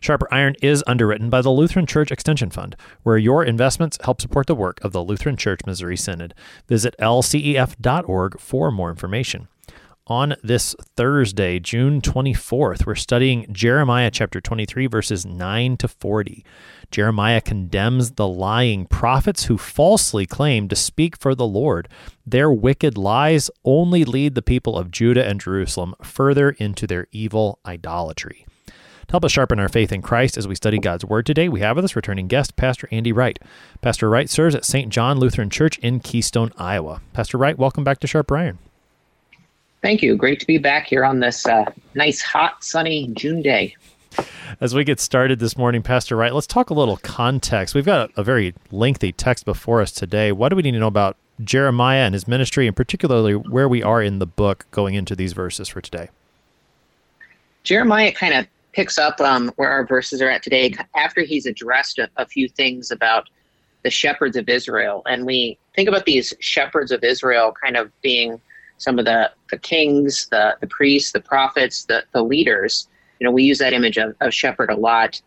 Sharper Iron is underwritten by the Lutheran Church Extension Fund, where your investments help support the work of the Lutheran Church Missouri Synod. Visit lcef.org for more information. On this Thursday, June 24th, we're studying Jeremiah chapter 23, verses 9 to 40. Jeremiah condemns the lying prophets who falsely claim to speak for the Lord. Their wicked lies only lead the people of Judah and Jerusalem further into their evil idolatry. To help us sharpen our faith in Christ as we study God's Word today, we have with us returning guest, Pastor Andy Wright. Pastor Wright serves at St. John Lutheran Church in Keystone, Iowa. Pastor Wright, welcome back to Sharp Iron. Thank you. Great to be back here on this uh, nice, hot, sunny June day. As we get started this morning, Pastor Wright, let's talk a little context. We've got a, a very lengthy text before us today. What do we need to know about Jeremiah and his ministry, and particularly where we are in the book going into these verses for today? Jeremiah kind of picks up um, where our verses are at today after he's addressed a, a few things about the shepherds of Israel. And we think about these shepherds of Israel kind of being some of the, the kings, the, the priests, the prophets, the, the leaders you know, we use that image of, of shepherd a lot.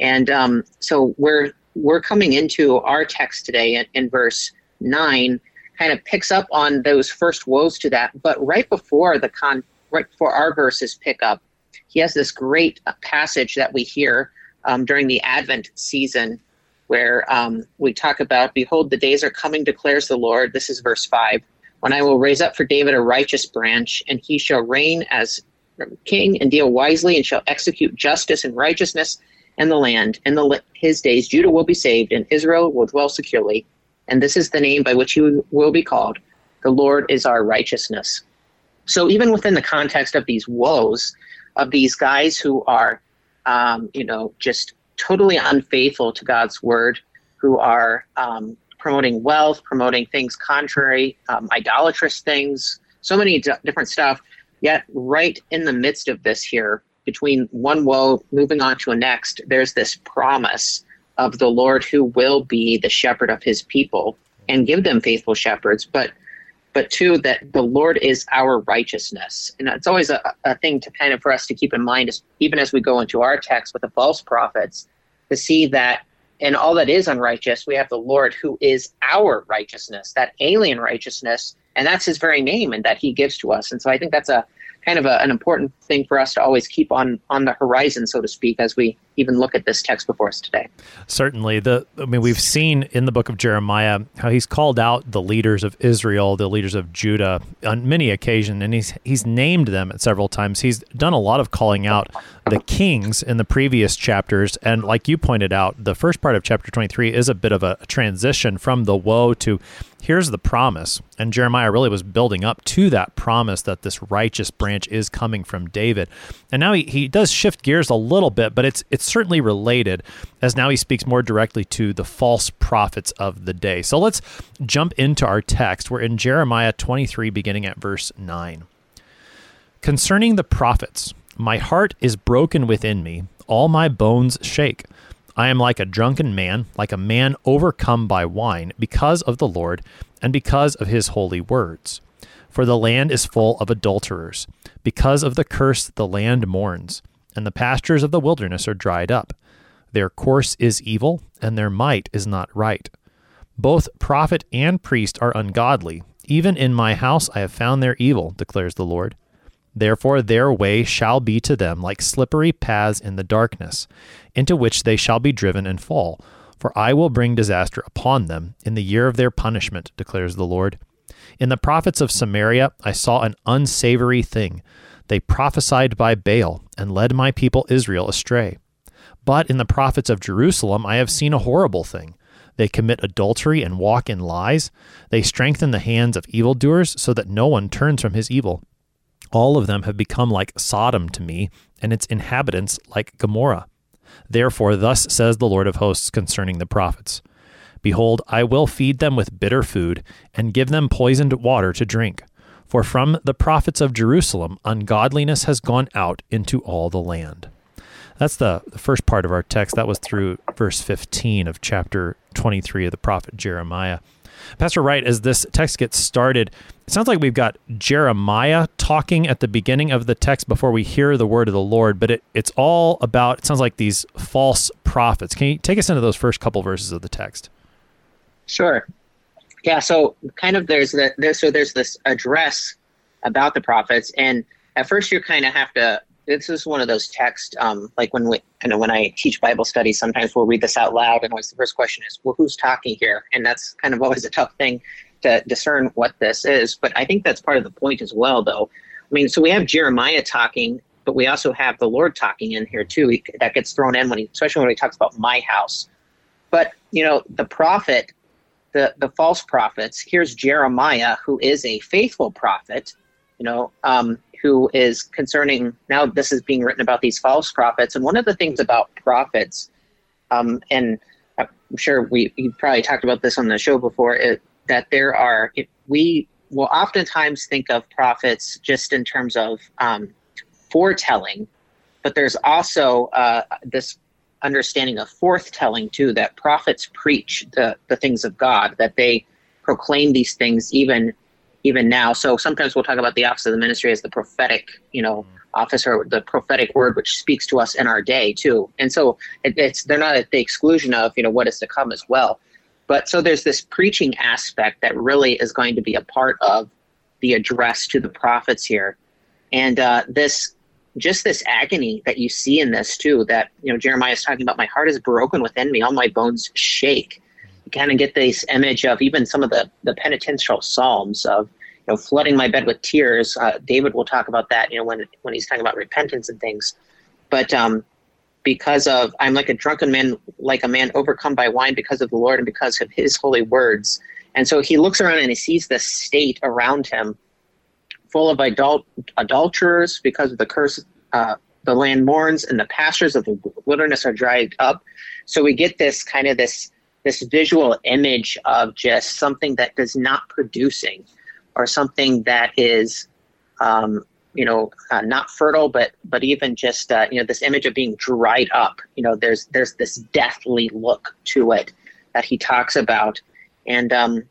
And um, so we're we're coming into our text today in, in verse nine, kind of picks up on those first woes to that. But right before the con, right before our verses pick up, he has this great uh, passage that we hear um, during the Advent season, where um, we talk about, "Behold, the days are coming," declares the Lord. This is verse five. When I will raise up for David a righteous branch, and he shall reign as king and deal wisely and shall execute justice and righteousness in the land. In the, his days, Judah will be saved and Israel will dwell securely. And this is the name by which he will be called. The Lord is our righteousness. So even within the context of these woes, of these guys who are, um, you know, just totally unfaithful to God's word, who are um, promoting wealth, promoting things contrary, um, idolatrous things, so many d- different stuff. Yet, right in the midst of this here, between one woe moving on to a next, there's this promise of the Lord who will be the shepherd of his people and give them faithful shepherds, but but two, that the Lord is our righteousness. And it's always a, a thing to kind of for us to keep in mind, is, even as we go into our text with the false prophets, to see that in all that is unrighteous, we have the Lord who is our righteousness, that alien righteousness and that's his very name and that he gives to us and so i think that's a kind of a, an important thing for us to always keep on on the horizon so to speak as we even look at this text before us today certainly the i mean we've seen in the book of jeremiah how he's called out the leaders of israel the leaders of judah on many occasions and he's he's named them at several times he's done a lot of calling out the kings in the previous chapters and like you pointed out the first part of chapter 23 is a bit of a transition from the woe to here's the promise. And Jeremiah really was building up to that promise that this righteous branch is coming from David. And now he, he does shift gears a little bit, but it's it's certainly related as now he speaks more directly to the false prophets of the day. So let's jump into our text. We're in Jeremiah 23, beginning at verse 9. Concerning the prophets, my heart is broken within me, all my bones shake. I am like a drunken man, like a man overcome by wine, because of the Lord and because of his holy words. For the land is full of adulterers. Because of the curse, the land mourns, and the pastures of the wilderness are dried up. Their course is evil, and their might is not right. Both prophet and priest are ungodly. Even in my house I have found their evil, declares the Lord. Therefore, their way shall be to them like slippery paths in the darkness, into which they shall be driven and fall. For I will bring disaster upon them in the year of their punishment, declares the Lord. In the prophets of Samaria I saw an unsavory thing. They prophesied by Baal and led my people Israel astray. But in the prophets of Jerusalem I have seen a horrible thing. They commit adultery and walk in lies. They strengthen the hands of evildoers so that no one turns from his evil. All of them have become like Sodom to me, and its inhabitants like Gomorrah. Therefore, thus says the Lord of hosts concerning the prophets Behold, I will feed them with bitter food and give them poisoned water to drink. For from the prophets of Jerusalem, ungodliness has gone out into all the land. That's the, the first part of our text. That was through verse 15 of chapter 23 of the prophet Jeremiah. Pastor Wright, as this text gets started, it sounds like we've got Jeremiah talking at the beginning of the text before we hear the word of the Lord, but it, it's all about, it sounds like these false prophets. Can you take us into those first couple verses of the text? Sure. Yeah. So kind of there's the there, so there's this address about the prophets, and at first you kind of have to. This is one of those texts, um, like when we, you know, when I teach Bible study, sometimes we'll read this out loud, and always the first question is, "Well, who's talking here?" And that's kind of always a tough thing to discern what this is. But I think that's part of the point as well, though. I mean, so we have Jeremiah talking, but we also have the Lord talking in here too. He, that gets thrown in when he, especially when he talks about my house. But you know, the prophet the, the false prophets. Here's Jeremiah, who is a faithful prophet, you know, um, who is concerning now this is being written about these false prophets. And one of the things about prophets, um, and I'm sure we you probably talked about this on the show before, it, that there are we will oftentimes think of prophets just in terms of um, foretelling, but there's also uh, this understanding of forthtelling too that prophets preach the, the things of god that they proclaim these things even even now. So sometimes we'll talk about the office of the ministry as the prophetic you know office or the prophetic word which speaks to us in our day too. And so it, it's they're not at the exclusion of you know what is to come as well. But so there's this preaching aspect that really is going to be a part of the address to the prophets here. And uh, this just this agony that you see in this too that you know jeremiah is talking about my heart is broken within me. All my bones shake. You kind of get this image of even some of the the penitential psalms of you know flooding my bed with tears. Uh, david will talk about that you know when when he's talking about repentance and things. But um because of i'm like a drunken man like a man overcome by wine because of the lord and because of his holy words. And so he looks around and he sees the state around him full of adult adulterers because of the curse. Uh, the land mourns, and the pastures of the wilderness are dried up. So we get this kind of this this visual image of just something that is not producing, or something that is, um, you know, uh, not fertile, but but even just uh, you know this image of being dried up. You know, there's there's this deathly look to it that he talks about, and um,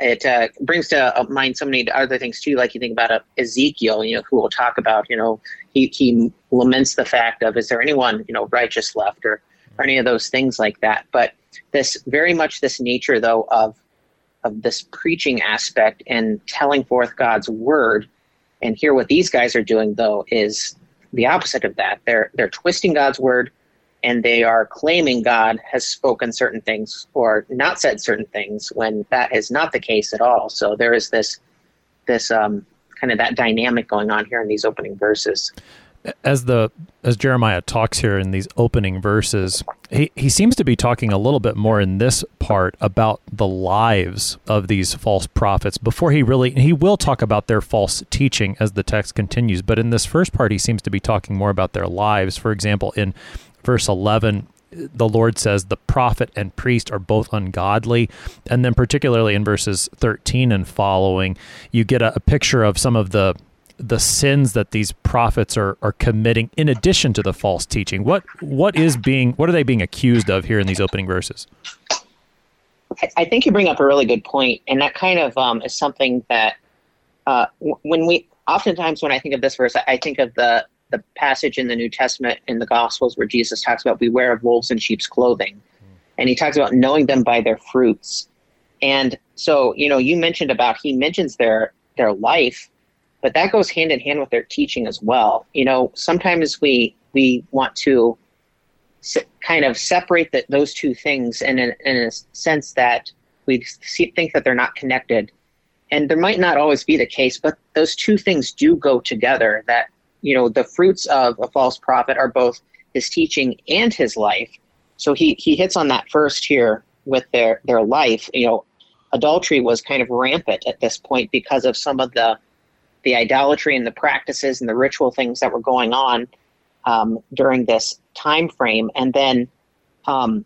it uh, brings to mind so many other things too. Like you think about uh, Ezekiel, you know, who we'll talk about, you know, he, he laments the fact of, is there anyone, you know, righteous left or, or any of those things like that. But this very much this nature though of, of this preaching aspect and telling forth God's word. And here, what these guys are doing though is the opposite of that. They're, they're twisting God's word and they are claiming God has spoken certain things or not said certain things when that is not the case at all. So there is this this um, kind of that dynamic going on here in these opening verses. As the as Jeremiah talks here in these opening verses, he, he seems to be talking a little bit more in this part about the lives of these false prophets before he really he will talk about their false teaching as the text continues. But in this first part, he seems to be talking more about their lives. For example, in verse 11 the Lord says the prophet and priest are both ungodly. And then, particularly in verses 13 and following, you get a, a, picture of some of the the sins that these prophets are, are committing in addition to the false teaching. What what is being what are they being accused of here in these opening verses? I think you bring up a really good point, and that kind of um, is something that uh, when we oftentimes when I think of this verse, I think of the the passage in the New Testament in the Gospels where Jesus talks about beware of wolves in sheep's clothing. And he talks about knowing them by their fruits. And so, you know, you mentioned about he mentions their their life, but that goes hand in hand with their teaching as well. You know, sometimes we we want to se- kind of separate the, those two things in a, in a sense that we see, think that they're not connected. And there might not always be the case, but those two things do go together. That you know, the fruits of a false prophet are both his teaching and his life. So he, he hits on that first here with their, their life. You know, adultery was kind of rampant at this point because of some of the the idolatry and the practices and the ritual things that were going on um, during this time frame. And then um,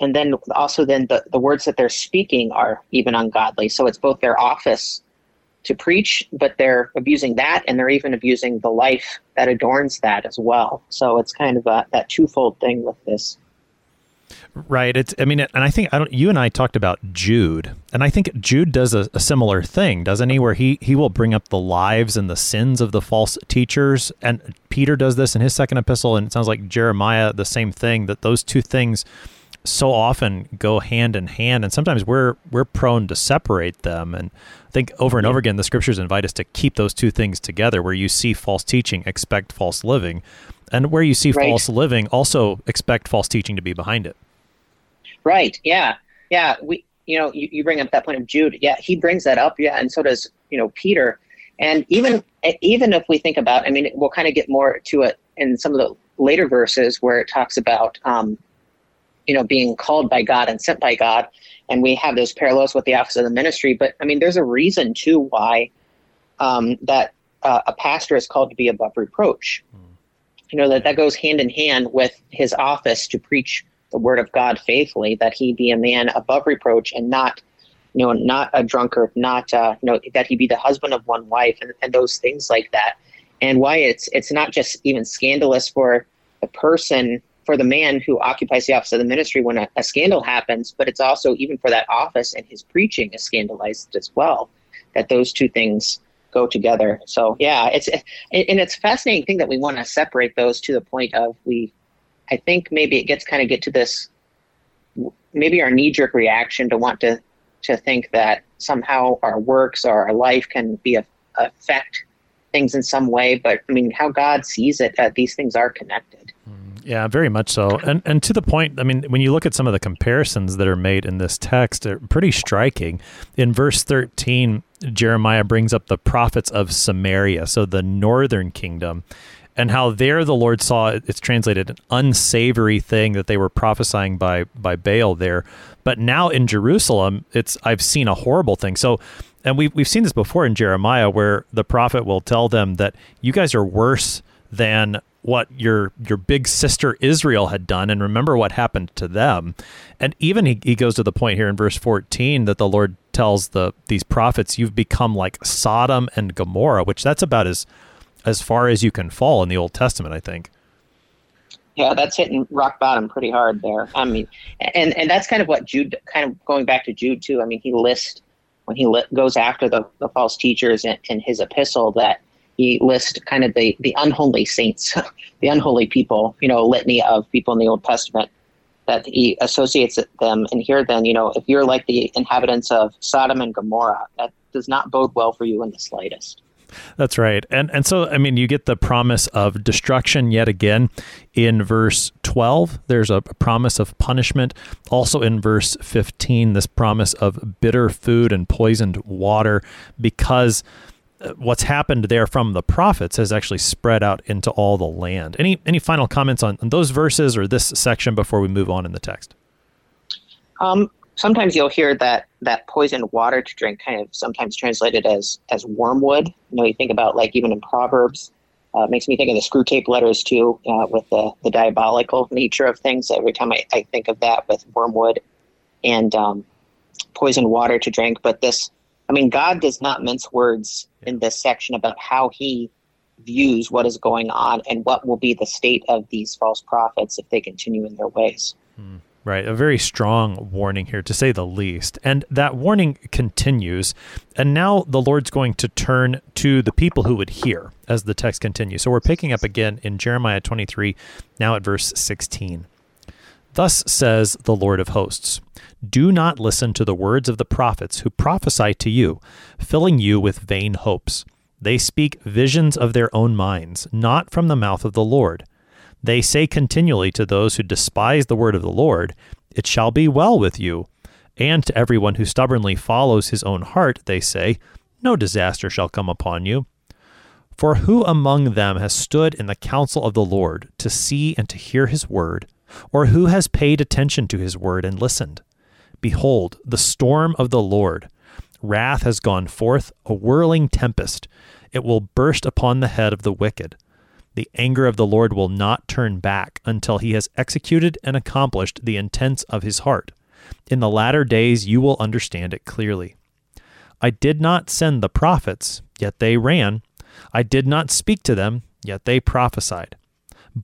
and then also then the, the words that they're speaking are even ungodly. So it's both their office to preach, but they're abusing that, and they're even abusing the life that adorns that as well. So it's kind of a, that twofold thing with this. Right. It's. I mean, and I think I don't. You and I talked about Jude, and I think Jude does a, a, similar thing, doesn't he? Where he he will bring up the lives and the sins of the false teachers, and Peter does this in his second epistle, and it sounds like Jeremiah the same thing. That those two things so often go hand in hand, and sometimes we're we're prone to separate them. And I think over and over again, the scriptures invite us to keep those two things together. Where you see false teaching, expect false living, and where you see right. false living, also expect false teaching to be behind it. Right. Yeah. Yeah. We, you know, you, you bring up that point of Jude. Yeah, he brings that up. Yeah, and so does you know Peter. And even even if we think about, I mean, we'll kind of get more to it in some of the later verses where it talks about, um, you know, being called by God and sent by God, and we have those parallels with the office of the ministry. But I mean, there's a reason too why um, that uh, a pastor is called to be above reproach. Mm. You know that that goes hand in hand with his office to preach the word of God faithfully, that he be a man above reproach and not, you know, not a drunkard, not, uh, you know, that he be the husband of one wife and, and those things like that. And why it's it's not just even scandalous for the person, for the man who occupies the office of the ministry when a, a scandal happens, but it's also even for that office and his preaching is scandalized as well. That those two things go together. So yeah, it's and it's a fascinating thing that we want to separate those to the point of we I think maybe it gets kind of get to this maybe our knee jerk reaction to want to to think that somehow our works or our life can be a, affect things in some way. But I mean, how God sees it, uh, these things are connected. Yeah, very much so. And and to the point, I mean, when you look at some of the comparisons that are made in this text, they're pretty striking. In verse 13, Jeremiah brings up the prophets of Samaria, so the northern kingdom and how there the Lord saw it's translated an unsavory thing that they were prophesying by by Baal there. But now in Jerusalem, it's I've seen a horrible thing. So and we've we've seen this before in Jeremiah where the prophet will tell them that you guys are worse than what your your big sister Israel had done and remember what happened to them. And even he, he goes to the point here in verse 14 that the Lord tells the these prophets you've become like Sodom and Gomorrah, which that's about as as far as you can fall in the Old Testament, I think. Yeah, that's hitting rock bottom pretty hard there. I mean, and and that's kind of what Jude, kind of going back to Jude too. I mean, he lists when he li- goes after the, the false teachers in, in his epistle that he lists kind of the the unholy saints, the unholy people. You know, litany of people in the Old Testament that he associates them. And here, then, you know, if you're like the inhabitants of Sodom and Gomorrah, that does not bode well for you in the slightest. That's right. And and so I mean you get the promise of destruction yet again in verse 12. There's a promise of punishment. Also in verse 15 this promise of bitter food and poisoned water because what's happened there from the prophets has actually spread out into all the land. Any any final comments on, on those verses or this section before we move on in the text? Um, sometimes you'll hear that that poisoned water to drink kind of sometimes translated as as wormwood. You know, you think about like even in Proverbs, uh, makes me think of the Screwtape Letters too, uh, with the the diabolical nature of things. Every time I, I think of that with wormwood and um, poisoned water to drink, but this, I mean, God does not mince words in this section about how He views what is going on and what will be the state of these false prophets if they continue in their ways. Hmm. Right, a very strong warning here, to say the least. And that warning continues. And now the Lord's going to turn to the people who would hear as the text continues. So we're picking up again in Jeremiah 23, now at verse 16. Thus says the Lord of hosts Do not listen to the words of the prophets who prophesy to you, filling you with vain hopes. They speak visions of their own minds, not from the mouth of the Lord. They say continually to those who despise the word of the Lord, It shall be well with you. And to everyone who stubbornly follows his own heart, they say, No disaster shall come upon you. For who among them has stood in the counsel of the Lord to see and to hear his word? Or who has paid attention to his word and listened? Behold, the storm of the Lord. Wrath has gone forth, a whirling tempest. It will burst upon the head of the wicked. The anger of the Lord will not turn back until he has executed and accomplished the intents of his heart. In the latter days you will understand it clearly. I did not send the prophets, yet they ran. I did not speak to them, yet they prophesied.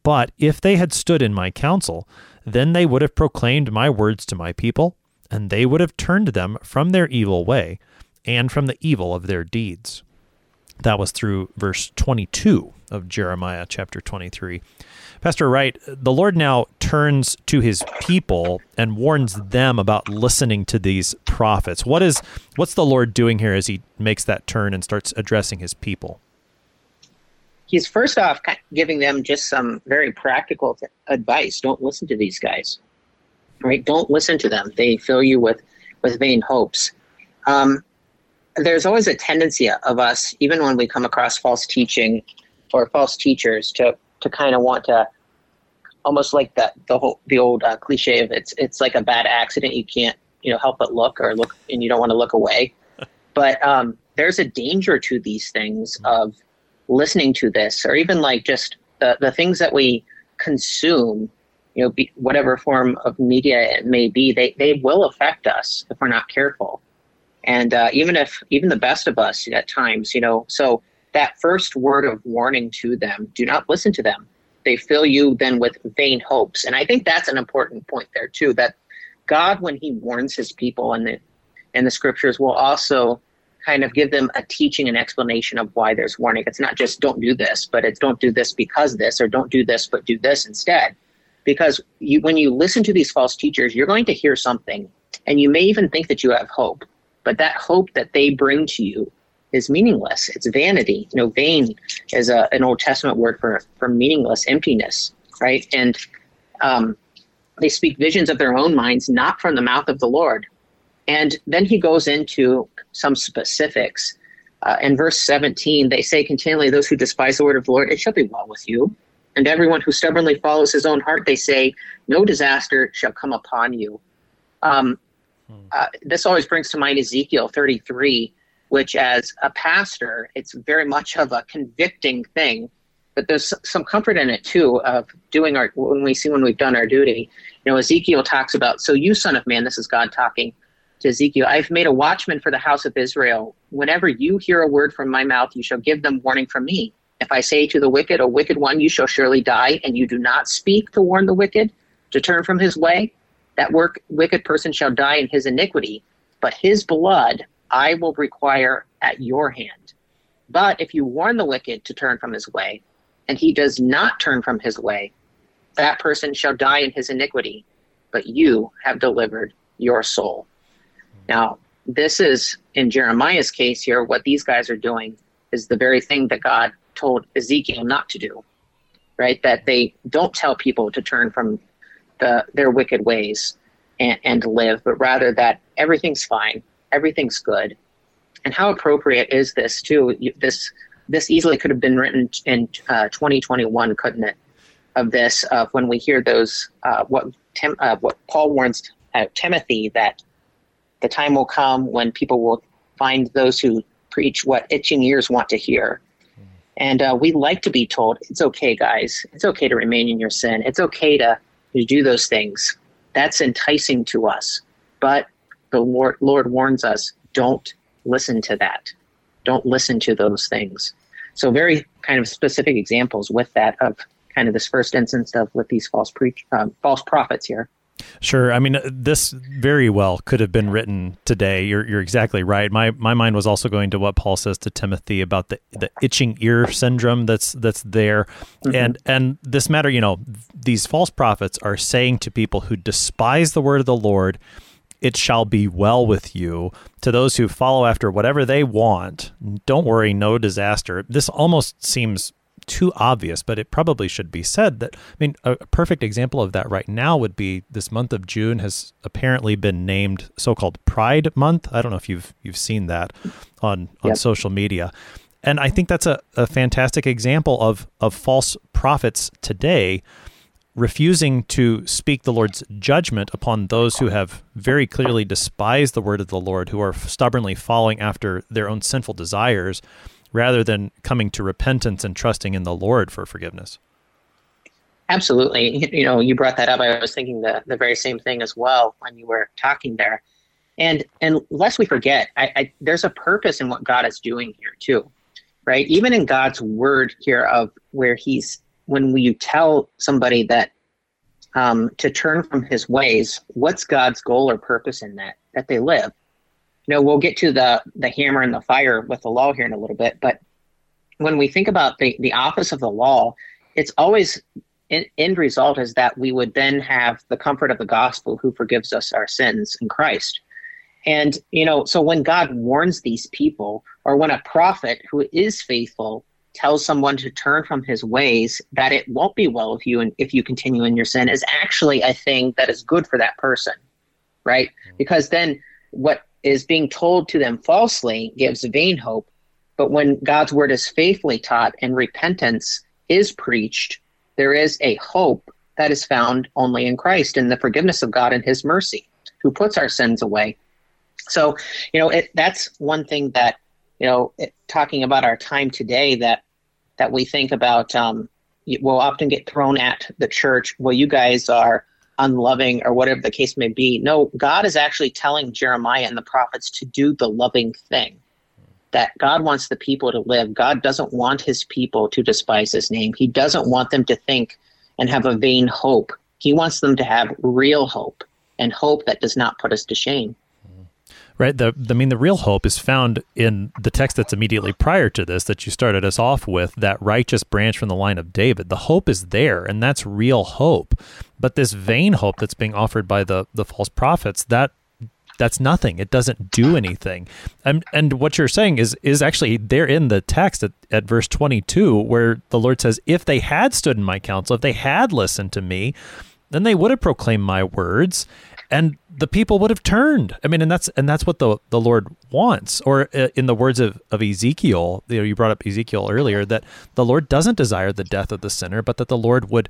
But if they had stood in my counsel, then they would have proclaimed my words to my people, and they would have turned them from their evil way and from the evil of their deeds. That was through verse 22 of Jeremiah chapter 23. Pastor Wright, the Lord now turns to his people and warns them about listening to these prophets. What is what's the Lord doing here as he makes that turn and starts addressing his people? He's first off giving them just some very practical advice. Don't listen to these guys. Right? Don't listen to them. They fill you with with vain hopes. Um, there's always a tendency of us, even when we come across false teaching or false teachers, to to kind of want to almost like that the whole the old uh, cliche of it's it's like a bad accident you can't you know help but look or look and you don't want to look away but um, there's a danger to these things of listening to this or even like just the, the things that we consume you know be, whatever form of media it may be they, they will affect us if we're not careful. And uh, even if even the best of us at times you know so that first word of warning to them do not listen to them. They fill you then with vain hopes. And i think that's an important point there too that god when he warns his people in the in the scriptures will also kind of give them a teaching and explanation of why there's warning it's not just don't do this but it's don't do this because this or don't do this but do this instead because you when you listen to these false teachers you're going to hear something and you may even think that you have hope but that hope that they bring to you is meaningless. It's vanity. You know, vain is a, an Old Testament word for, for meaningless, emptiness, right? And um, they speak visions of their own minds, not from the mouth of the Lord. And then he goes into some specifics. Uh, in verse 17, they say continually, Those who despise the word of the Lord, it shall be well with you. And everyone who stubbornly follows his own heart, they say, No disaster shall come upon you. Um, uh, this always brings to mind Ezekiel 33, which, as a pastor, it's very much of a convicting thing. But there's some comfort in it too of doing our when we see when we've done our duty. You know, Ezekiel talks about, so you son of man, this is God talking to Ezekiel. I've made a watchman for the house of Israel. Whenever you hear a word from my mouth, you shall give them warning from me. If I say to the wicked, a wicked one, you shall surely die, and you do not speak to warn the wicked to turn from his way, that work, wicked person shall die in his iniquity, but his blood I will require at your hand. But if you warn the wicked to turn from his way, and he does not turn from his way, that person shall die in his iniquity, but you have delivered your soul. Now, this is in Jeremiah's case here, what these guys are doing is the very thing that God told Ezekiel not to do, right? That they don't tell people to turn from the, their wicked ways and, and live, but rather that everything's fine, everything's good. And how appropriate is this too? This this easily could have been written in uh, 2021, couldn't it? Of this, of when we hear those, uh, what Tim, uh, what Paul warns uh, Timothy that the time will come when people will find those who preach what itching ears want to hear. And uh, we like to be told it's okay, guys. It's okay to remain in your sin. It's okay to to do those things. That's enticing to us. But the Lord, Lord warns us don't listen to that. Don't listen to those things. So, very kind of specific examples with that of kind of this first instance of with these false preach, um, false prophets here. Sure. I mean, this very well could have been written today. You're you're exactly right. My my mind was also going to what Paul says to Timothy about the the itching ear syndrome that's that's there, mm-hmm. and and this matter. You know, these false prophets are saying to people who despise the word of the Lord, "It shall be well with you." To those who follow after whatever they want, don't worry, no disaster. This almost seems too obvious, but it probably should be said that I mean a, perfect example of that right now would be this month of June has apparently been named so-called Pride Month. I don't know if you've you've seen that on on yep. social media. And I think that's a, a fantastic example of of false prophets today refusing to speak the Lord's judgment upon those who have very clearly despised the word of the Lord, who are stubbornly following after their own sinful desires rather than coming to repentance and trusting in the Lord for forgiveness. Absolutely. You know, you brought that up. I was thinking the, the very same thing as well when you were talking there. And and lest we forget, I, I, there's a purpose in what God is doing here too, right? Even in God's word here of where He's when you tell somebody that um, to turn from His ways, what's God's goal or purpose in that? That they live. You know, we'll get to the the hammer and the fire with the law here in a little bit, but when we think about the the office of the law, it's always end result is that we would then have the comfort of the gospel who forgives us our sins in Christ. And, you know, so when God warns these people, or when a prophet who is faithful tells someone to turn from his ways, that it won't be well with you and if you continue in your sin is actually a thing that is good for that person, right? Mm-hmm. Because then what is being told to them falsely gives vain hope. But when God's word is faithfully taught and repentance is preached, there is a hope that is found only in Christ in the forgiveness of God and his mercy, who puts our sins away. So, you know, it, that's one thing that, you know, it, talking about our time today that that we think about um, will often get thrown at the church. Well, you guys are unloving or whatever the case may be. No, God is actually telling Jeremiah and the prophets to do the loving thing that God wants the people to live. God doesn't want his people to despise his name. He doesn't want them to think and have a vain hope. He wants them to have real hope and hope that does not put us to shame. Right. The, I mean, the real hope is found in the text that's immediately prior to this that you started us off with, that righteous branch from the line of David. The hope is there, and that's real hope. But this vain hope that's being offered by the, the false prophets, that that's nothing. It doesn't do anything. And and what you're saying is is actually there in the text at, at verse 22 where the Lord says, "If they had stood in my counsel, if they had listened to me, then they would have proclaimed my words." And the people would have turned. I mean, and that's and that's what the the Lord wants. Or uh, in the words of, of Ezekiel, you know, you brought up Ezekiel earlier, that the Lord doesn't desire the death of the sinner, but that the Lord would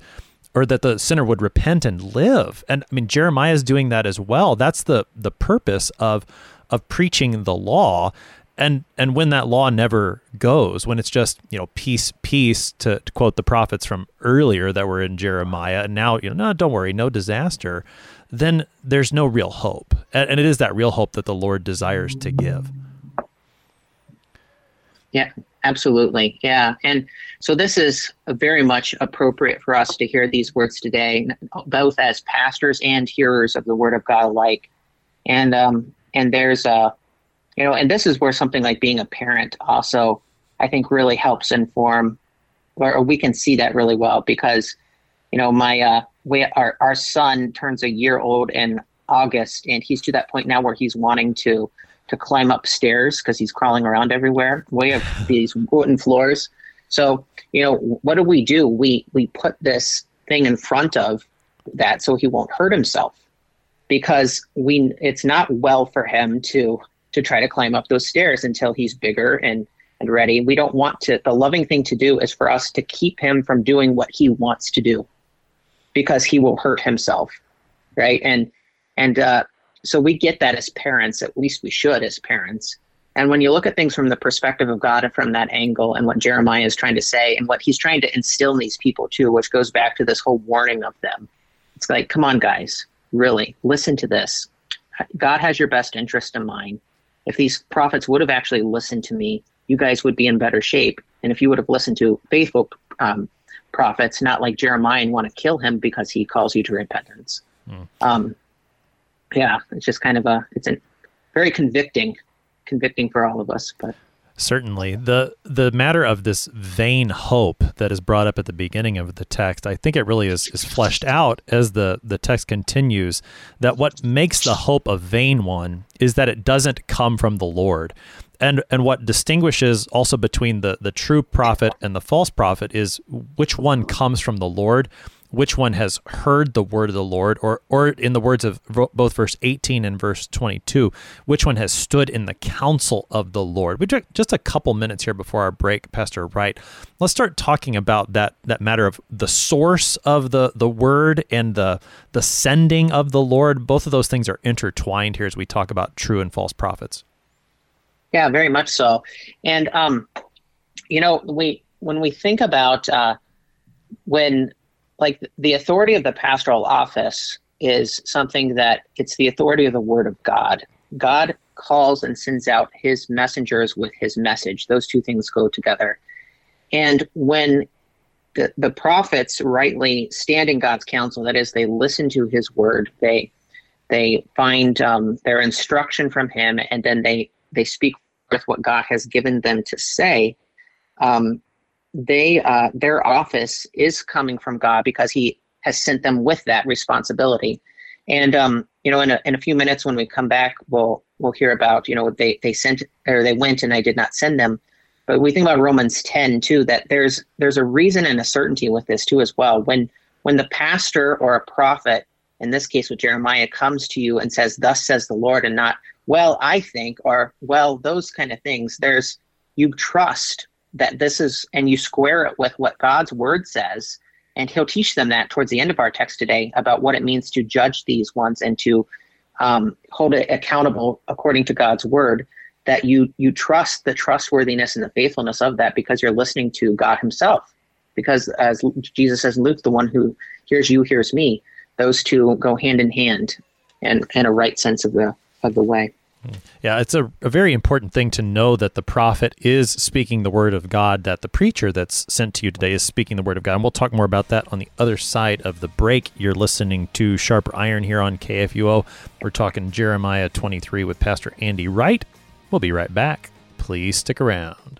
or that the sinner would repent and live. And I mean Jeremiah is doing that as well. That's the the purpose of of preaching the law. And and when that law never goes, when it's just, you know, peace, peace to, to quote the prophets from earlier that were in Jeremiah, and now, you know, no, don't worry, no disaster, then there's no real hope. And, it is that real hope that the Lord desires to give. Yeah, absolutely. Yeah. And so this is very much appropriate for us to hear these words today, both as pastors and hearers of the word of God alike. And um, and there's a, you know, and this is where something like being a parent also, I think, really helps inform, or, we can see that really well because, you know, my uh, we our our son turns a year old in August, and he's to that point now where he's wanting to to climb upstairs because he's crawling around everywhere. We have these wooden floors. So, you know, what do we do? We we put this thing in front of that so he won't hurt himself because we it's not well for him to to try to climb up those stairs until he's bigger and and ready. We don't want to the loving thing to do is for us to keep him from doing what he wants to do because he will hurt himself. Right? And and uh so we get that as parents, at least we should as parents. And when you look at things from the perspective of God and from that angle, and what Jeremiah is trying to say, and what he's trying to instill in these people too, which goes back to this whole warning of them, it's like, come on, guys, really, listen to this. God has your best interest in mind. If these prophets would have actually listened to me, you guys would be in better shape. And if you would have listened to faithful um, prophets, not like Jeremiah and want to kill him because he calls you to repentance. Mm. Um, yeah, it's just kind of a, it's a very convicting convicting for all of us. But certainly the the matter of this vain hope that is brought up at the beginning of the text, I think it really is is fleshed out as the the text continues. That what makes the hope a vain one is that it doesn't come from the Lord. And, and what distinguishes also between the, the true prophet and the false prophet is which one comes from the Lord which one has heard the word of the Lord, or, or in the words of both verse 18 and verse 22, which one has stood in the counsel of the Lord. We took just a couple minutes here before our break, Pastor Wright. Let's start talking about that that matter of the source of the the word and the the sending of the Lord. Both of those things are intertwined here as we talk about true and false prophets. Yeah, very much so. And um, you know, we when we think about uh, when like the authority of the pastoral office is something that it's the authority of the word of God. God calls and sends out his messengers with his message. Those two things go together. And when the, the prophets rightly stand in God's counsel, that is, they listen to his word, they they find um, their instruction from him, and then they they speak with what God has given them to say. Um, they uh, their office is coming from God because He has sent them with that responsibility. And um, you know, in a, in a few minutes when we come back, we'll we'll hear about you know they they sent or they went and I did not send them. But we think about Romans ten too that there's there's a reason and a certainty with this too as well. When when the pastor or a prophet, in this case with Jeremiah, comes to you and says, "Thus says the Lord," and not "Well, I think," or "Well, those kind of things. There's you trust that this is, and you square it with what God's word says, and he'll teach them that towards the end of our text today about what it means to judge these ones and to um, hold it accountable according to God's word. That you you trust the trustworthiness and the faithfulness of that because you're listening to God Himself. Because as Jesus says in Luke, the one who hears you hears me. Those two go hand in hand, and and a right sense of the of the way. Yeah, it's a, a, very important thing to know that the prophet is speaking the word of God, that the preacher that's sent to you today is speaking the word of God. And we'll talk more about that on the other side of the break. You're listening to Sharper Iron here on KFUO. We're talking Jeremiah 23 with Pastor Andy Wright. We'll be right back. Please stick around.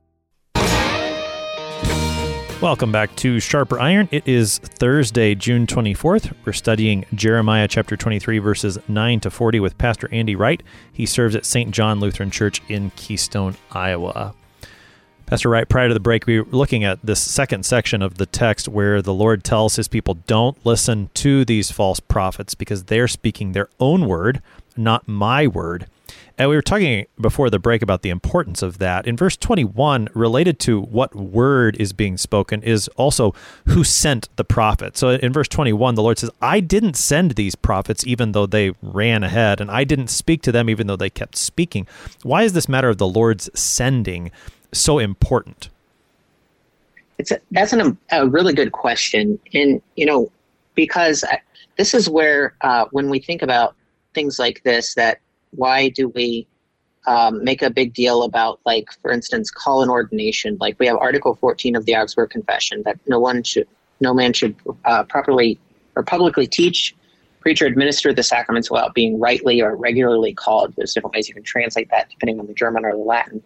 Welcome back to Sharper Iron. It is Thursday, June 24th. We're studying Jeremiah chapter 23, verses 9 to 40 with Pastor Andy Wright. He serves at St. John Lutheran Church in Keystone, Iowa. Pastor Wright, prior to the break, we were looking at this second section of the text where the Lord tells his people, Don't listen to these false prophets because they're speaking their own word, not my word. And we were talking before the break about the importance of that. In verse 21, related to what word is being spoken, is also who sent the prophet. So in verse 21, the Lord says, I didn't send these prophets even though they ran ahead, and I didn't speak to them even though they kept speaking. Why is this matter of the Lord's sending so important? It's a, that's an, a really good question. And, you know, because this is where, uh, when we think about things like this, that why do we um, make a big deal about, like, for instance, call an ordination? Like we have Article 14 of the Augsburg Confession that no one should, no man should uh, properly or publicly teach, preach, or administer the sacraments without being rightly or regularly called. There's different ways you can translate that depending on the German or the Latin.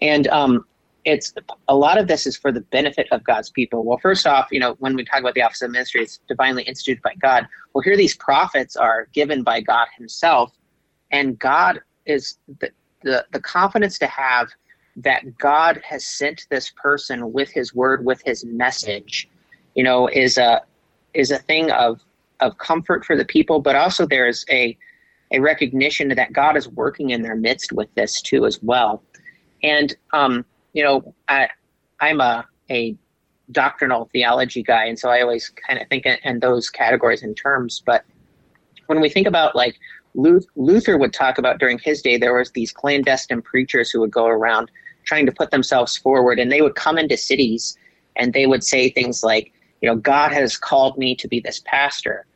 And um, it's a lot of this is for the benefit of God's people. Well, first off, you know, when we talk about the office of ministry, it's divinely instituted by God. Well, here these prophets are given by God Himself and God is the, the, the confidence to have that God has sent this person with his word, with his message, you know, is a is a thing of of comfort for the people, but also there's a a recognition that God is working in their midst with this too as well. And um, you know, I I'm a a doctrinal theology guy, and so I always kind of think in, in those categories and terms. But when we think about like Luther would talk about during his day, there was these clandestine preachers who would go around trying to put themselves forward, and they would come into cities and they would say things like, you know, God has called me to be this pastor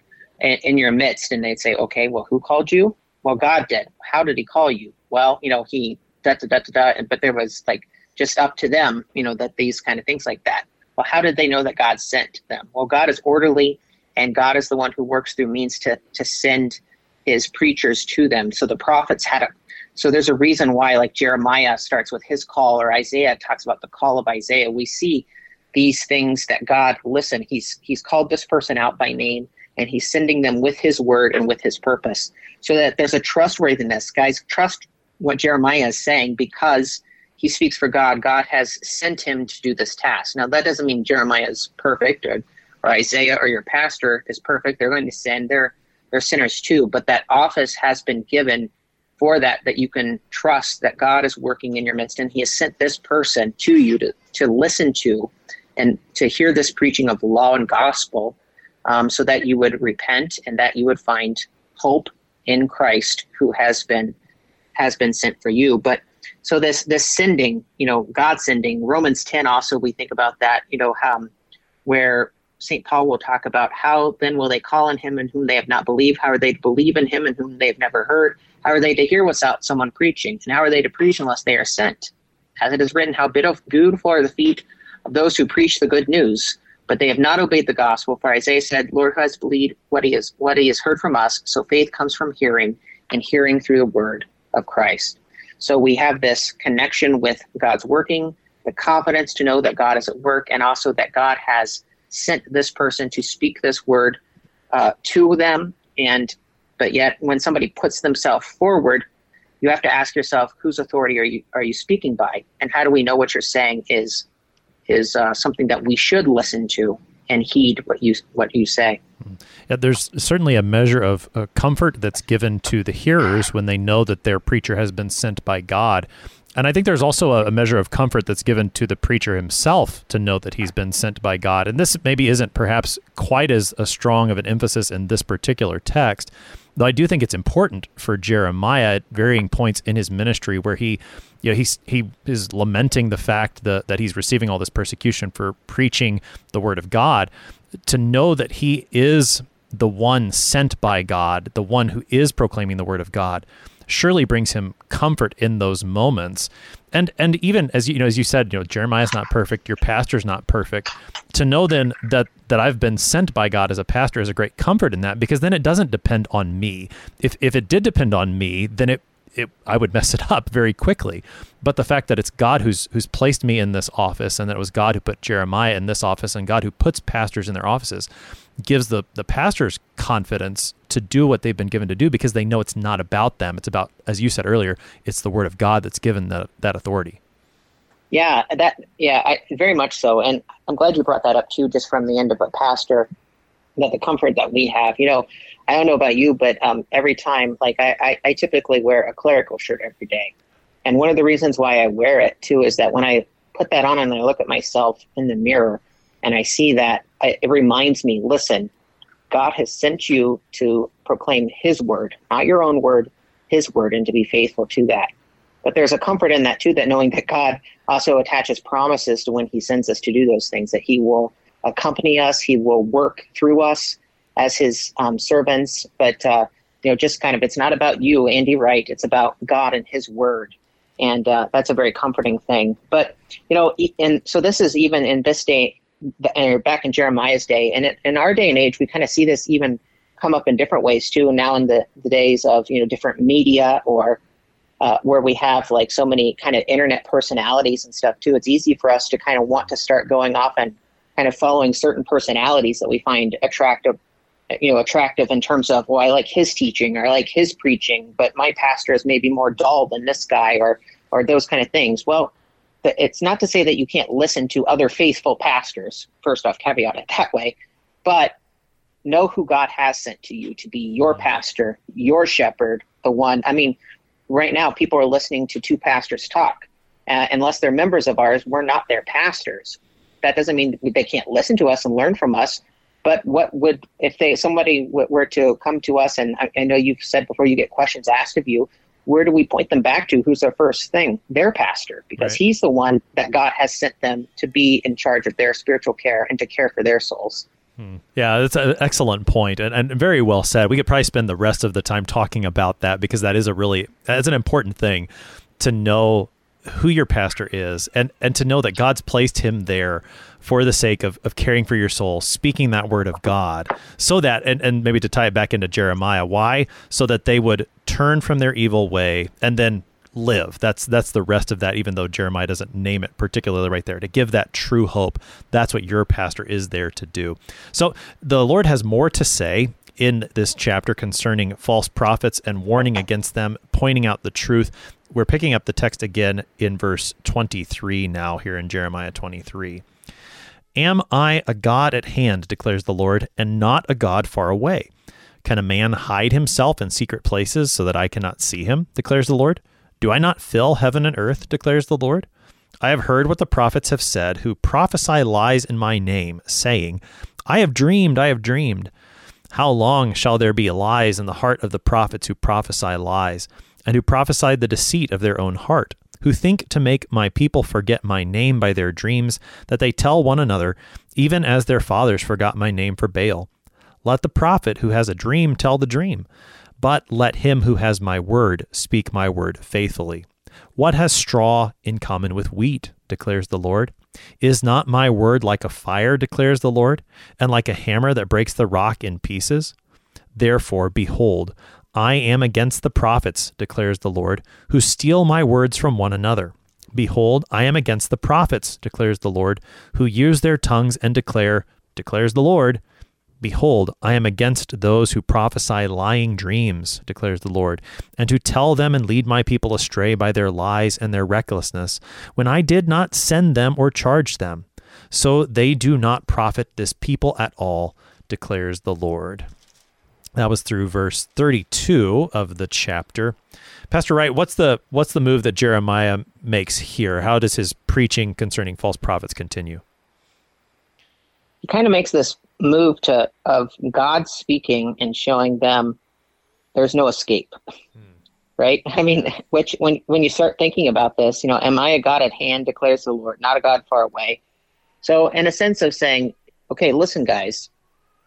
in, your midst, and they'd say, okay, well, who called you? Well, God did. How did He call you? Well, you know, He da da da da da. But there was like just up to them, you know, that these kind of things like that. Well, how did they know that God sent them? Well, God is orderly, and God is the one who works through means to to send his preachers to them. So the prophets had a so there's a reason why like Jeremiah starts with his call or Isaiah talks about the call of Isaiah. We see these things that God listen he's he's called this person out by name and he's sending them with his word and with his purpose. So that there's a trustworthiness guys. Trust what Jeremiah is saying because he speaks for God. God has sent him to do this task. Now that doesn't mean Jeremiah is perfect or, or Isaiah or your pastor is perfect. They're going to send they're they're sinners too but that office has been given for that that you can trust that God is working in your midst. And he has sent this person to you to, to listen to and to hear this preaching of law and gospel um, so that you would repent and that you would find hope in Christ who has been has been sent for you. But so this this sending you know God sending Romans 10 also we think about that you know um, where St. Paul will talk about how then will they call on him in whom they have not believed? How are they to believe in him in whom they have never heard? How are they to hear without someone preaching? And how are they to preach unless they are sent? As it is written, how beautiful are the feet of those who preach the good news, but they have not obeyed the gospel. For Isaiah said, Lord who has believed what he what he has heard from us, so faith comes from hearing, and hearing through the word of Christ. So we have this connection with God's working, the confidence to know that God is at work, and also that God has sent this person to speak this word uh, to them. And but yet when somebody puts themselves forward you have to ask yourself whose authority are you are you speaking by? And how do we know what you're saying is is uh, something that we should listen to and heed what you what you say? Yeah, there's certainly a measure of uh, comfort that's given to the hearers when they know that their preacher has been sent by God and I think there's also a, measure of comfort that's given to the preacher himself to know that he's been sent by God. And this maybe isn't perhaps quite as a strong of an emphasis in this particular text, though I do think it's important for Jeremiah at varying points in his ministry where he you know, he's he is lamenting the fact that, that he's receiving all this persecution for preaching the word of God, to know that he is the one sent by God, the one who is proclaiming the word of God surely brings him comfort in those moments. And and even as you know, as you said, you know, Jeremiah's not perfect, your pastor's not perfect. To know then that that I've been sent by God as a pastor is a great comfort in that because then it doesn't depend on me. If if it did depend on me, then it it, I would mess it up very quickly. But the fact that it's God who's who's placed me in this office, and that it was God who put Jeremiah in this office, and God who puts pastors in their offices, gives the the pastors confidence to do what they've been given to do because they know it's not about them. It's about, as you said earlier, it's the word of God that's given the, that authority. Yeah, that yeah, I, very much so. And I'm glad you brought that up too, just from the end of a pastor, that the comfort that we have. You know, I don't know about you, but um, every time, like I, I, I typically wear a clerical shirt every day, and one of the reasons why I wear it too is that when I put that on and I look at myself in the mirror and I see that, I, it reminds me, listen, God has sent you to proclaim His word, not your own word, His word, and to be faithful to that. But there's a comfort in that too, that knowing that God also attaches promises to when He sends us to do those things, that He will accompany us, He will work through us as His um, servants. But uh, you know, just kind of, it's not about you, Andy Wright. It's about God and His word, and uh, that's a very comforting thing. But you know, and so this is even in this day or back in Jeremiah's day. And in our day and age, we kind of see this even come up in different ways too. And Now in the, the days of, you know, different media or uh, where we have like so many kind of internet personalities and stuff too, it's easy for us to kind of want to start going off and kind of following certain personalities that we find attractive you know attractive in terms of well i like his teaching or i like his preaching but my pastor is maybe more dull than this guy or or those kind of things well it's not to say that you can't listen to other faithful pastors. First off, caveat it that way, but know who God has sent to you to be your pastor, your shepherd, the one. I mean, right now people are listening to two pastors talk. Uh, unless they're members of ours, we're not their pastors. That doesn't mean they can't listen to us and learn from us. But what would if they somebody were to come to us and I, I know you've said before you get questions asked of you, where do we point them back to? Who's their first thing? Their pastor, because right. he's the one that God has sent them to be in charge of their spiritual care and to care for their souls. Hmm. Yeah, that's an excellent point and, and very well said. We could probably spend the rest of the time talking about that because that is a really that's an important thing to know who your pastor is and and to know that God's placed him there for the sake of, of caring for your soul, speaking that word of God, so that and, and maybe to tie it back into Jeremiah, why? So that they would turn from their evil way and then live. That's that's the rest of that. Even though Jeremiah doesn't name it particularly right there, to give that true hope. That's what your pastor is there to do. So the Lord has more to say in this chapter concerning false prophets and warning against them, pointing out the truth. We're picking up the text again in verse 23 now, here in Jeremiah 23. Am I a God at hand, declares the Lord, and not a God far away? Can a man hide himself in secret places so that I cannot see him, declares the Lord? Do I not fill heaven and earth, declares the Lord? I have heard what the prophets have said, who prophesy lies in my name, saying, I have dreamed, I have dreamed. How long shall there be lies in the heart of the prophets who prophesy lies, and who prophesy the deceit of their own heart, who think to make my people forget my name by their dreams, that they tell one another, even as their fathers forgot my name for Baal? Let the prophet who has a dream tell the dream, but let him who has my word speak my word faithfully. What has straw in common with wheat, declares the Lord? Is not my word like a fire, declares the Lord, and like a hammer that breaks the rock in pieces? Therefore, behold, I am against the prophets, declares the Lord, who steal my words from one another. Behold, I am against the prophets, declares the Lord, who use their tongues and declare, declares the Lord, Behold, I am against those who prophesy lying dreams, declares the Lord, and who tell them and lead my people astray by their lies and their recklessness, when I did not send them or charge them. So they do not profit this people at all, declares the Lord. That was through verse 32 of the chapter. Pastor Wright, what's the what's the move that Jeremiah makes here? How does his preaching concerning false prophets continue? He kind of makes this move to of God speaking and showing them there's no escape. Hmm. Right? I mean, which when when you start thinking about this, you know, am I a God at hand, declares the Lord, not a God far away. So in a sense of saying, okay, listen, guys,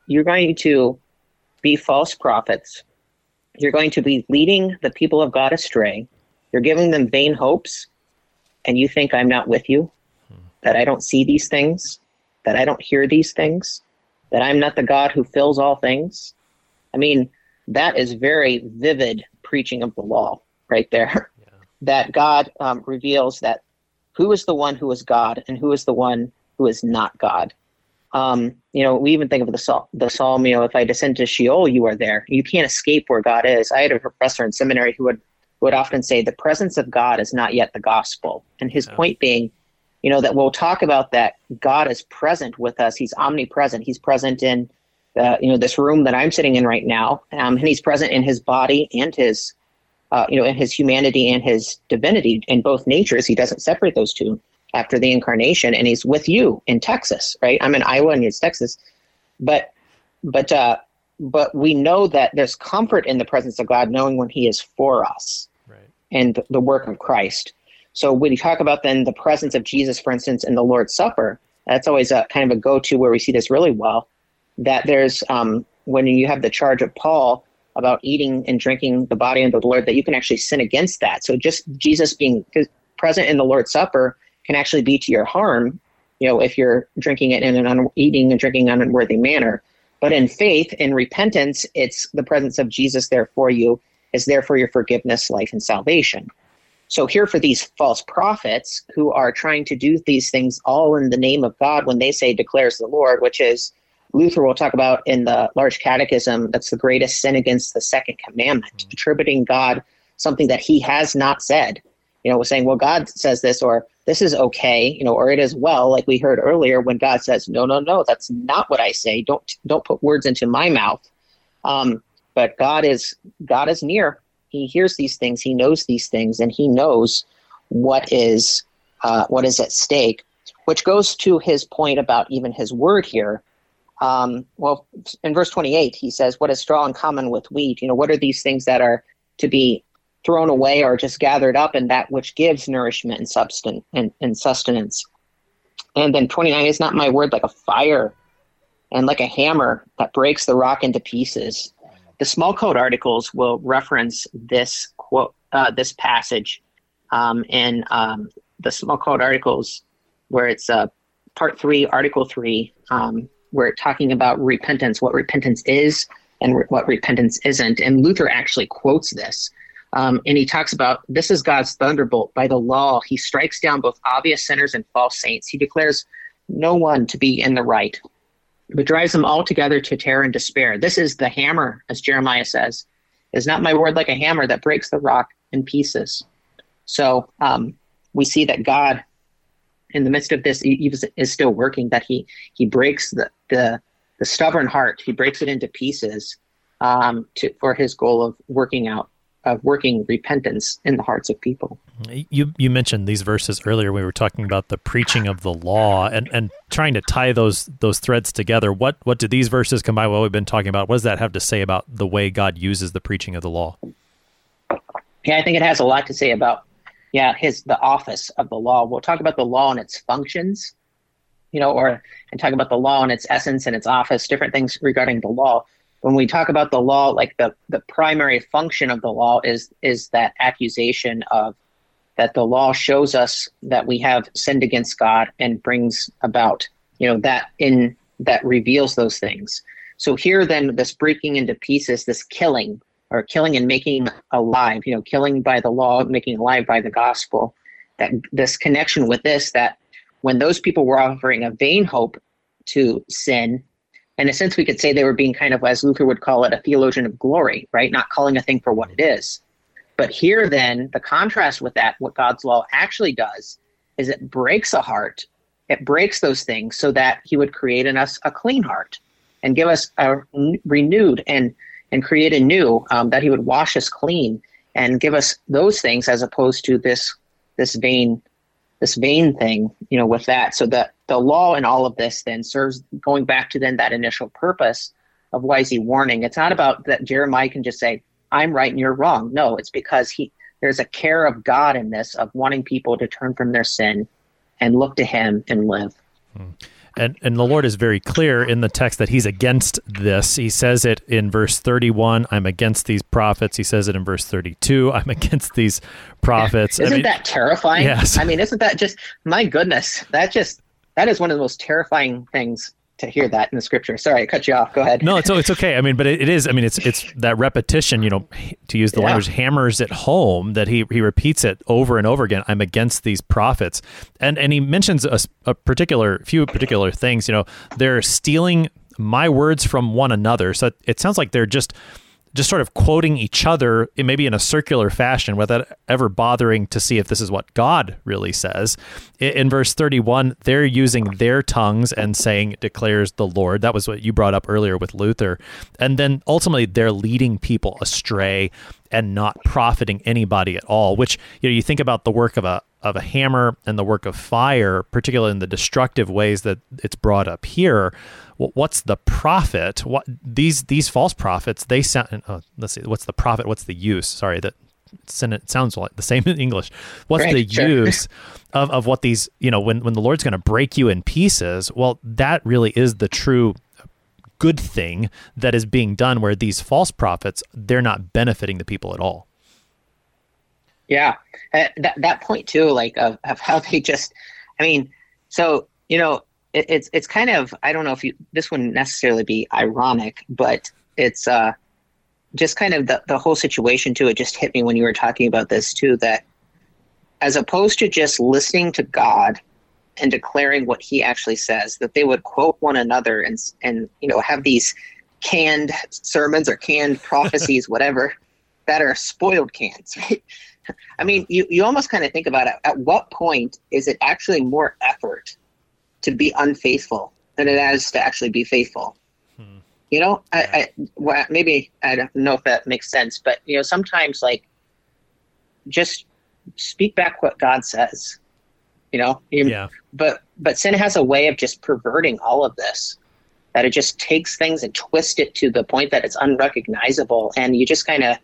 you're going to be false prophets. You're going to be leading the people of God astray. You're giving them vain hopes, and you think I'm not with you, that I don't see these things, that I don't hear these things that I'm not the God who fills all things. I mean, that is very vivid preaching of the law right there. Yeah. that God um, reveals that who is the one who is God and who is the one who is not God. Um, you know, we even think of the, the psalm, you know, if I descend to Sheol, you are there. You can't escape where God is. I had a professor in seminary who would, would often say the presence of God is not yet the gospel. And his yeah. point being, you know, that we'll talk about that God is present with us. He's omnipresent. He's present in, uh, you know, this room that I'm sitting in right now, um, and he's present in his body and his, uh, you know, in his humanity and his divinity in both natures. He doesn't separate those two after the incarnation, and he's with you in Texas, right? I'm in Iowa and he's Texas, but, but, uh, but we know that there's comfort in the presence of God, knowing when He is for us, right. and the work of Christ. So when you talk about then the presence of Jesus, for instance, in the Lord's Supper, that's always a kind of a go-to where we see this really well. That there's um, when you have the charge of Paul about eating and drinking the body of the Lord, that you can actually sin against that. So just Jesus being present in the Lord's Supper can actually be to your harm, you know, if you're drinking it in an un- eating and drinking in an unworthy manner. But in faith, in repentance, it's the presence of Jesus there for you, is there for your forgiveness, life, and salvation. So here for these false prophets who are trying to do these things all in the name of God when they say declares the Lord, which is Luther will talk about in the large catechism, that's the greatest sin against the second commandment, mm-hmm. attributing God something that he has not said. You know, saying, well, God says this, or this is okay, you know, or it is well, like we heard earlier when God says, no, no, no, that's not what I say. Don't don't put words into my mouth. Um, but God is God is near he hears these things, he knows these things, and he knows what is uh, what is at stake. Which goes to his point about even his word here. Um, well, in verse 28, he says, "What is straw in common with wheat? You know, what are these things that are to be thrown away or just gathered up, in that which gives nourishment and substance and, and sustenance?" And then 29 is not my word like a fire and like a hammer that breaks the rock into pieces. The Smalcald Articles will reference this quote, uh, this passage, um, in um, the code articles, where it's uh, part three, article three, um, where it's talking about repentance, what repentance is, and re- what repentance isn't. And Luther actually quotes this Um, and he talks about this is God's thunderbolt. By the law, he strikes down both obvious sinners and false saints. He declares no one to be in the right, but drives them all together to terror and despair. This is the hammer, as Jeremiah says. Is not my word like a hammer that breaks the rock in pieces? So um, we see that God, in the midst of this, is still working. That he he breaks the the, the stubborn heart. He breaks it into pieces um, to, for his goal of working out of working repentance in the hearts of people. You you mentioned these verses earlier. We were talking about the preaching of the law and, and trying to tie those those threads together. What what do these verses combine? What we've been talking about. What does that have to say about the way God uses the preaching of the law? Yeah, I think it has a lot to say about yeah his the office of the law. We'll talk about the law and its functions, you know, or and talk about the law and its essence and its office, different things regarding the law when we talk about the law, like the, the primary function of the law is is that accusation of that the law shows us that we have sinned against God and brings about, you know, that in that reveals those things. So here then this breaking into pieces, this killing or killing and making alive, you know, killing by the law, making alive by the gospel, that this connection with this, that when those people were offering a vain hope to sin, in a sense, we could say they were being kind of, as Luther would call it, a theologian of glory, right? Not calling a thing for what it is. But here, then, the contrast with that, what God's law actually does, is it breaks a heart. It breaks those things so that He would create in us a clean heart and give us a renewed and and create a new um, that He would wash us clean and give us those things as opposed to this this vain this vain thing, you know, with that. So that the law in all of this then serves going back to then that initial purpose of why is he warning. It's not about that Jeremiah can just say, I'm right and you're wrong. No, it's because he there's a care of God in this of wanting people to turn from their sin and look to him and live. Hmm. And, and the Lord is very clear in the text that he's against this. He says it in verse 31, I'm against these prophets. He says it in verse 32, I'm against these prophets. Isn't I mean, that terrifying? Yes. I mean, isn't that just, my goodness, that just, that is one of the most terrifying things to hear that in the scripture. Sorry, I cut you off. Go ahead. No, it's it's okay. I mean, but it, it is. I mean, it's it's that repetition. You know, to use the yeah. language, hammers it home that he he repeats it over and over again. I'm against these prophets, and and he mentions a, a particular few particular things. You know, they're stealing my words from one another. So it sounds like they're just just sort of quoting each other, maybe in a circular fashion, without ever bothering to see if this is what God really says. In verse 31, they're using their tongues and saying, declares the Lord. That was what you brought up earlier with Luther. And then ultimately, they're leading people astray and not profiting anybody at all, which, you know, you think about the work of a, of a hammer and the work of fire, particularly in the destructive ways that it's brought up here what's the profit? What these these false prophets? They sound. Oh, let's see. What's the profit? What's the use? Sorry, that it sounds like the same in English. What's the sure. use of, of what these, you know, when, when the Lord's going to break you in pieces? Well, that really is the true good thing that is being done where these false prophets, they're not benefiting the people at all. Yeah. Uh, that, that point too, like of, of how they just, I mean, so, you know, it, it's it's kind of I don't know if you this wouldn't necessarily be ironic, but it's uh just kind of the the whole situation too. It just hit me when you were talking about this too that as opposed to just listening to God and declaring what He actually says, that they would quote one another and and you know have these canned sermons or canned prophecies, whatever, that are spoiled cans. Right? I mean, you, you almost kind of think about it. At what point is it actually more effort to be unfaithful than it is to actually be faithful. Hmm. You know, I, I well, maybe I don't know if that makes sense, but you know, sometimes like just speak back what God says. You know, yeah. But but sin has a way of just perverting all of this. That it just takes things and twists it to the point that it's unrecognizable, and you just kind of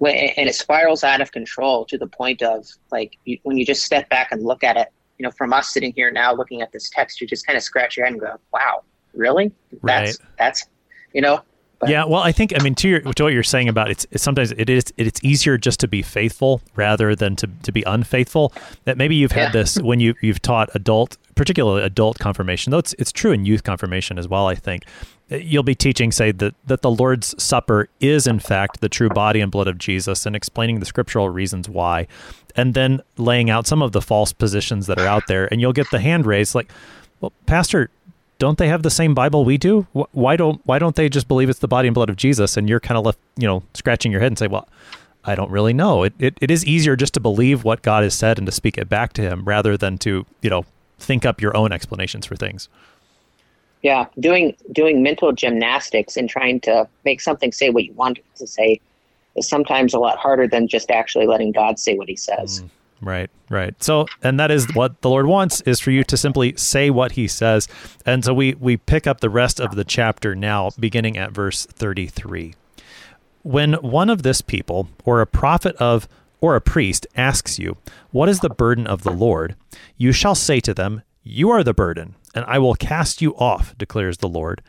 and it spirals out of control to the point of like you, when you just step back and look at it you know, from us sitting here now looking at this text, you just kind of scratch your head and go, "Wow, really? That's right. that's you know." But, yeah, well, I think I mean to your to what you're saying about it's, it's sometimes it is it's easier just to be faithful rather than to, to be unfaithful. That maybe you've had yeah. this when you you've taught adult, particularly adult confirmation. Though it's it's true in youth confirmation as well. I think Uh, you'll be teaching, say, that, that the Lord's Supper is, in fact, the true body and blood of Jesus and explaining the scriptural reasons why, and then laying out some of the false positions that are out there. And you'll get the hand raised like, well, Pastor, don't they have the same Bible we do? Why don't why don't they just believe it's the body and blood of Jesus? And you're kind of left, you know, scratching your head and say, well, I don't really know. It, it it is easier just to believe what God has said and to speak it back to Him rather than to you know think up your own explanations for things. Yeah, doing doing mental gymnastics and trying to make something say what you want it to say is sometimes a lot harder than just actually letting God say what He says. Mm, right, right. So, and that is what the Lord wants is for you to simply say what He says. And so we we pick up the rest of the chapter now, beginning at verse thirty three. When one of this people, or a prophet of or a priest asks you, What is the burden of the Lord? You shall say to them, You are the burden and I will cast you off, declares the Lord.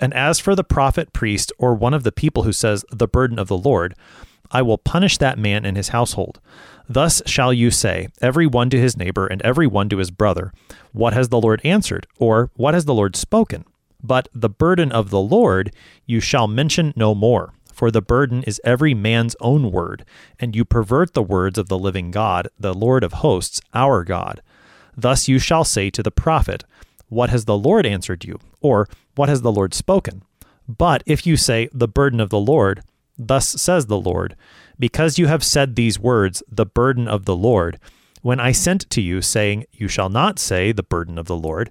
And as for the prophet, priest, or one of the people who says, The burden of the Lord, I will punish that man and his household. Thus shall you say, every one to his neighbor and every one to his brother, What has the Lord answered? or What has the Lord spoken? But the burden of the Lord you shall mention no more, for the burden is every man's own word, and you pervert the words of the living God, the Lord of hosts, our God. Thus you shall say to the prophet, what has the Lord answered you? Or, What has the Lord spoken? But if you say, The burden of the Lord, thus says the Lord, because you have said these words, the burden of the Lord, when I sent to you, saying, You shall not say, the burden of the Lord.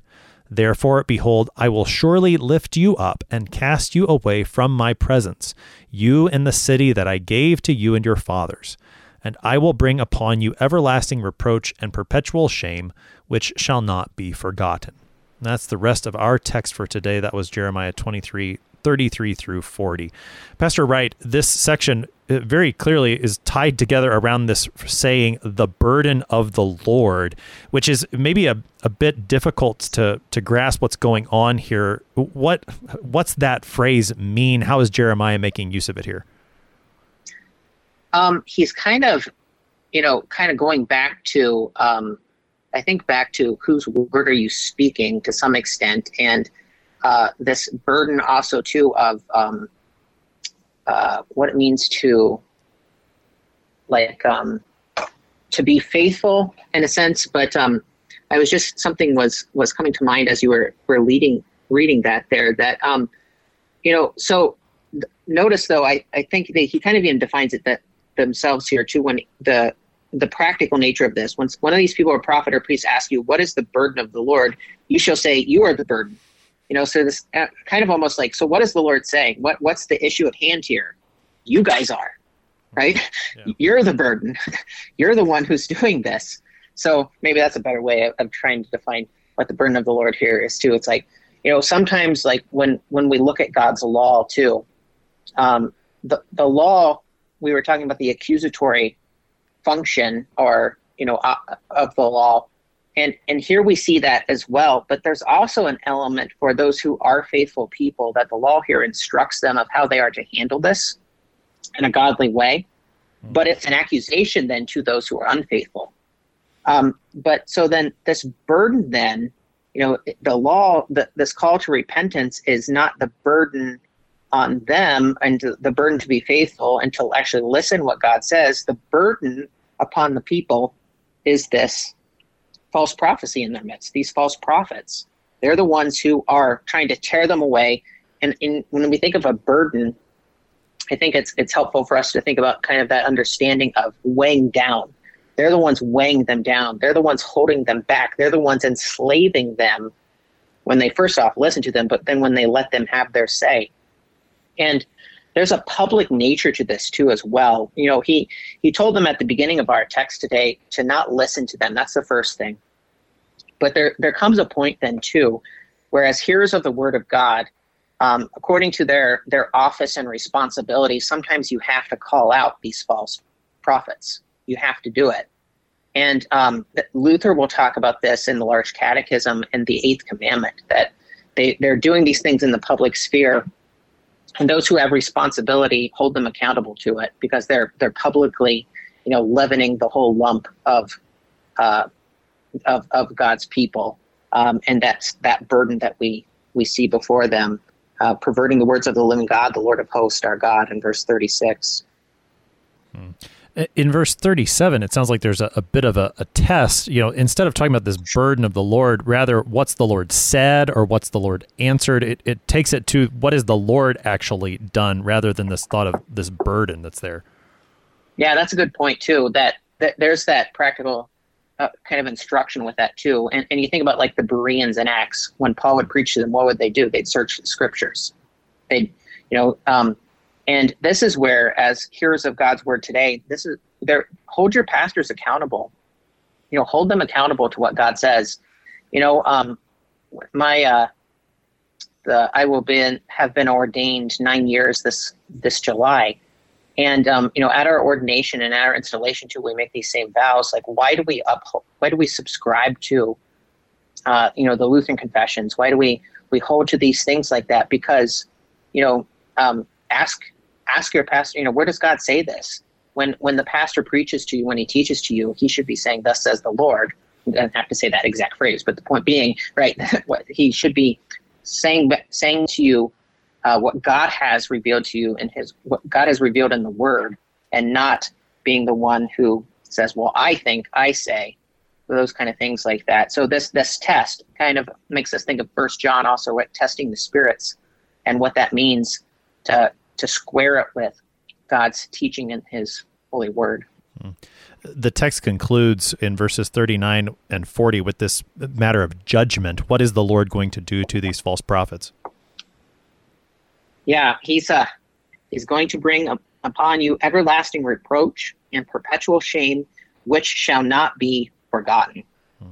Therefore, behold, I will surely lift you up and cast you away from my presence, you and the city that I gave to you and your fathers. And I will bring upon you everlasting reproach and perpetual shame, which shall not be forgotten. That's the rest of our text for today. That was Jeremiah 23, 33 through 40. Pastor Wright, this section uh, very clearly is tied together around this saying, the burden of the Lord, which is maybe a, a bit difficult to, to grasp what's going on here. What What's that phrase mean? How is Jeremiah making use of it here? Um, he's kind of, you know, kind of going back to um, I think back to whose word are you speaking to some extent, and uh, this burden also too of um, uh, what it means to like um, to be faithful in a sense. But um, I was just something was was coming to mind as you were were leading reading that there that um, you know so notice though I I think that he kind of even defines it that themselves here too when the the practical nature of this. Once one of these people or prophet or priest asks you, "What is the burden of the Lord?" you shall say, "You are the burden." You know, so this uh, kind of almost like, so what is the Lord saying? What what's the issue at hand here? You guys are, right? Yeah. You're the burden. You're the one who's doing this. So maybe that's a better way of, of trying to define what the burden of the Lord here is too. It's like, you know, sometimes like when when we look at God's law too, um, the the law we were talking about the accusatory function or you know uh, of the law. And and here we see that as well but there's also an element for those who are faithful people that the law here instructs them of how they are to handle this in a godly way. But it's an accusation then to those who are unfaithful. Um, but so then this burden then you know the law the, this call to repentance is not the burden on them and the burden to be faithful and to actually listen what God says. The burden upon the people is this false prophecy in their midst, these false prophets. They're the ones who are trying to tear them away. And in, when we think of a burden, I think it's it's helpful for us to think about kind of that understanding of weighing down. They're the ones weighing them down. They're the ones holding them back. They're the ones enslaving them when they first off listen to them, but then when they let them have their say. And there's a public nature to this too as well. You know, he he told them at the beginning of our text today to not listen to them. That's the first thing. But there there comes a point then too, whereas hearers of the word of God, um, according to their their office and responsibility, sometimes you have to call out these false prophets. You have to do it. And um, Luther will talk about this in the Large Catechism and the Eighth Commandment that they, they're doing these things in the public sphere and those who have responsibility hold them accountable to it because they're they're publicly you know leavening the whole lump of uh, of, of God's people um, and that's that burden that we we see before them uh, perverting the words of the living God, the Lord of hosts, our God, in verse 36. Hmm. In verse 37, it sounds like there's a, a bit of a, a, test. You know, instead of talking about this burden of the Lord, rather, what's the Lord said or what's the Lord answered? It, it takes it to what is the Lord actually done rather than this thought of this burden that's there. Yeah, that's a good point, too. That, that there's that practical uh, kind of instruction with that, too. And, and you think about like the Bereans in Acts, when Paul would preach to them, what would they do? They'd search the scriptures. They'd, you know, um, and this is where, as hearers of God's word today, this is there. Hold your pastors accountable. You know, hold them accountable to what God says. You know, um, my uh, the I will be have been ordained nine years this this July, and um, you know, at our ordination and at our installation too, we make these same vows. Like, why do we uphold? Why do we subscribe to? Uh, you know, the Lutheran confessions. Why do we we hold to these things like that? Because you know, um, ask ask your pastor, you know, where does God say this? When when the pastor preaches to you, when he teaches to you, he should be saying, "Thus says the Lord." He doesn't have to say that exact phrase, but the point being, right, what he should be saying saying to you uh, what God has revealed to you in His what God has revealed in the Word, and not being the one who says, "Well, I think, I say," those kind of things like that. So this this test kind of makes us think of First John also at testing the spirits and what that means to to square it with God's teaching in His holy word. The text concludes in verses 39 and 40 with this matter of judgment. What is the Lord going to do to these false prophets? Yeah, he's uh, he's going to bring upon you everlasting reproach and perpetual shame, which shall not be forgotten. Hmm.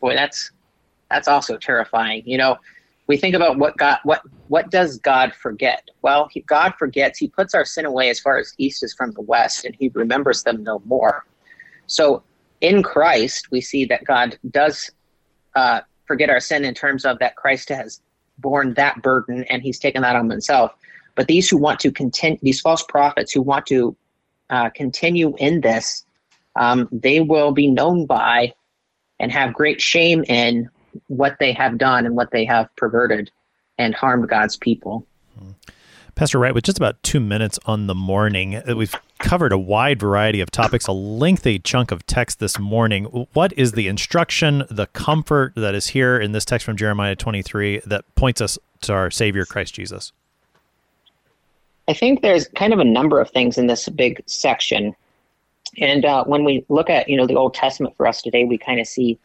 Boy, that's that's also terrifying. You know, we think about what God what what does God forget? Well, he, God forgets. He puts our sin away as far as east is from the west, and He remembers them no more. So, in Christ, we see that God does uh, forget our sin in terms of that Christ has borne that burden and He's taken that on Himself. But these who want to continue, these false prophets who want to uh, continue in this, um, they will be known by and have great shame in what they have done and what they have perverted and harmed God's people. Pastor Wright, with just about two minutes on the morning, uh, we've covered a wide variety of topics, a lengthy chunk of text this morning. What is the instruction, the comfort that is here in this text from Jeremiah 23 that points us to our Savior, Christ Jesus? I think there's kind of a number of things in this big section. And uh, when we look at, you know, the Old Testament for us today, we kind of see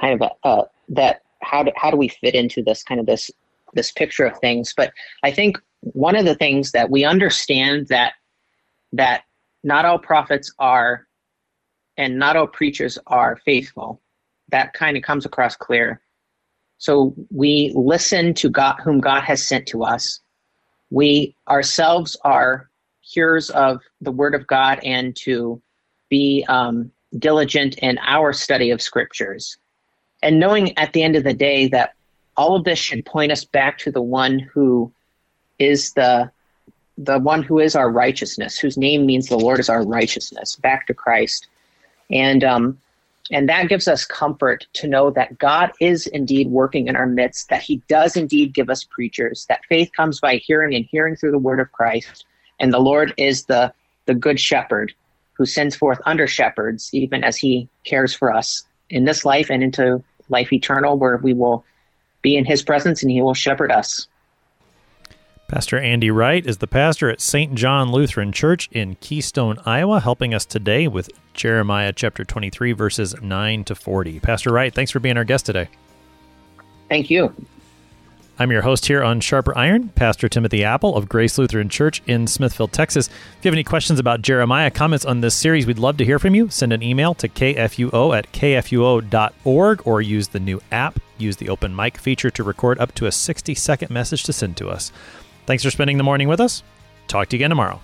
kind of a, a that how do, how do we fit into this kind of this this picture of things? But i think one of the things that we understand that that not all prophets are and not all preachers are faithful that kind of comes across clear. So we listen to god whom god has sent to us. We ourselves are hearers of the word of god and to be um, diligent in our study of scriptures and knowing at the end of the day that all of this should point us back to the one who is the the one who is our righteousness, whose name means the Lord is our righteousness, back to Christ, and um, and that gives us comfort to know that God is indeed working in our midst, that He does indeed give us preachers, that faith comes by hearing and hearing through the word of Christ, and the Lord is the the good shepherd who sends forth under shepherds, even as He cares for us in this life and into life eternal, where we will be in his presence and he will shepherd us. Pastor Andy Wright is the pastor at St. John Lutheran Church in Keystone, Iowa, helping us today with Jeremiah chapter 23, verses 9 to 40. Pastor Wright, thanks for being our guest today. Thank you. I'm your host here on Sharper Iron, Pastor Timothy Appel of Grace Lutheran Church in Smithville, Texas. If you have any questions about Jeremiah, comments on this series, we'd love to hear from you. Send an email to kfuo at kfuo.org or use the new app. Use the open mic feature to record up to a 60 second message to send to us. Thanks for spending the morning with us. Talk to you again tomorrow.